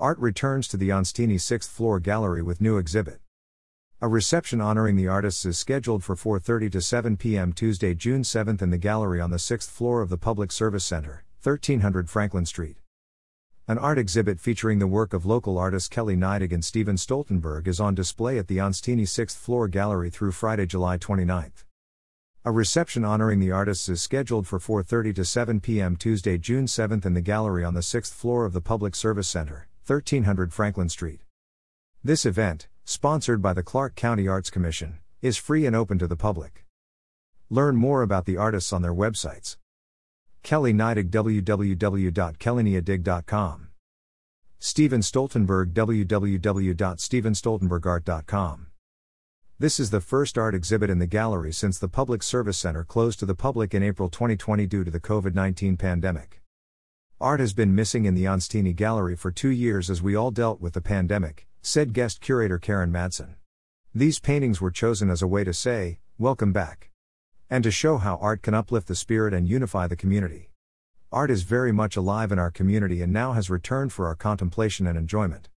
Art returns to the Onstini 6th floor gallery with new exhibit. A reception honoring the artists is scheduled for 4:30 to 7 p.m. Tuesday, June 7th in the gallery on the 6th floor of the Public Service Center, 1300 Franklin Street. An art exhibit featuring the work of local artists Kelly Neidig and Steven Stoltenberg is on display at the Onstini 6th floor gallery through Friday, July 29th. A reception honoring the artists is scheduled for 4:30 to 7 p.m. Tuesday, June 7th in the gallery on the 6th floor of the Public Service Center, 1300 Franklin Street. This event, sponsored by the Clark County Arts Commission, is free and open to the public. Learn more about the artists on their websites. Kelly Neidig www.kellyneidig.com. Steven Stoltenberg www.stevenstoltenbergart.com. This is the first art exhibit in the gallery since the Public Service Center closed to the public in April 2020 due to the COVID 19 pandemic. Art has been missing in the Onstini Gallery for two years as we all dealt with the pandemic, said guest curator Karen Madsen. These paintings were chosen as a way to say, Welcome back. And to show how art can uplift the spirit and unify the community. Art is very much alive in our community and now has returned for our contemplation and enjoyment.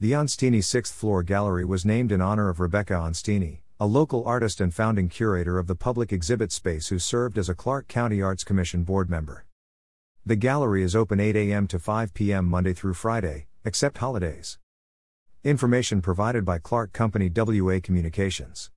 The Onstini 6th floor gallery was named in honor of Rebecca Onstini, a local artist and founding curator of the public exhibit space who served as a Clark County Arts Commission board member. The gallery is open 8 a.m. to 5 p.m. Monday through Friday, except holidays. Information provided by Clark County WA Communications.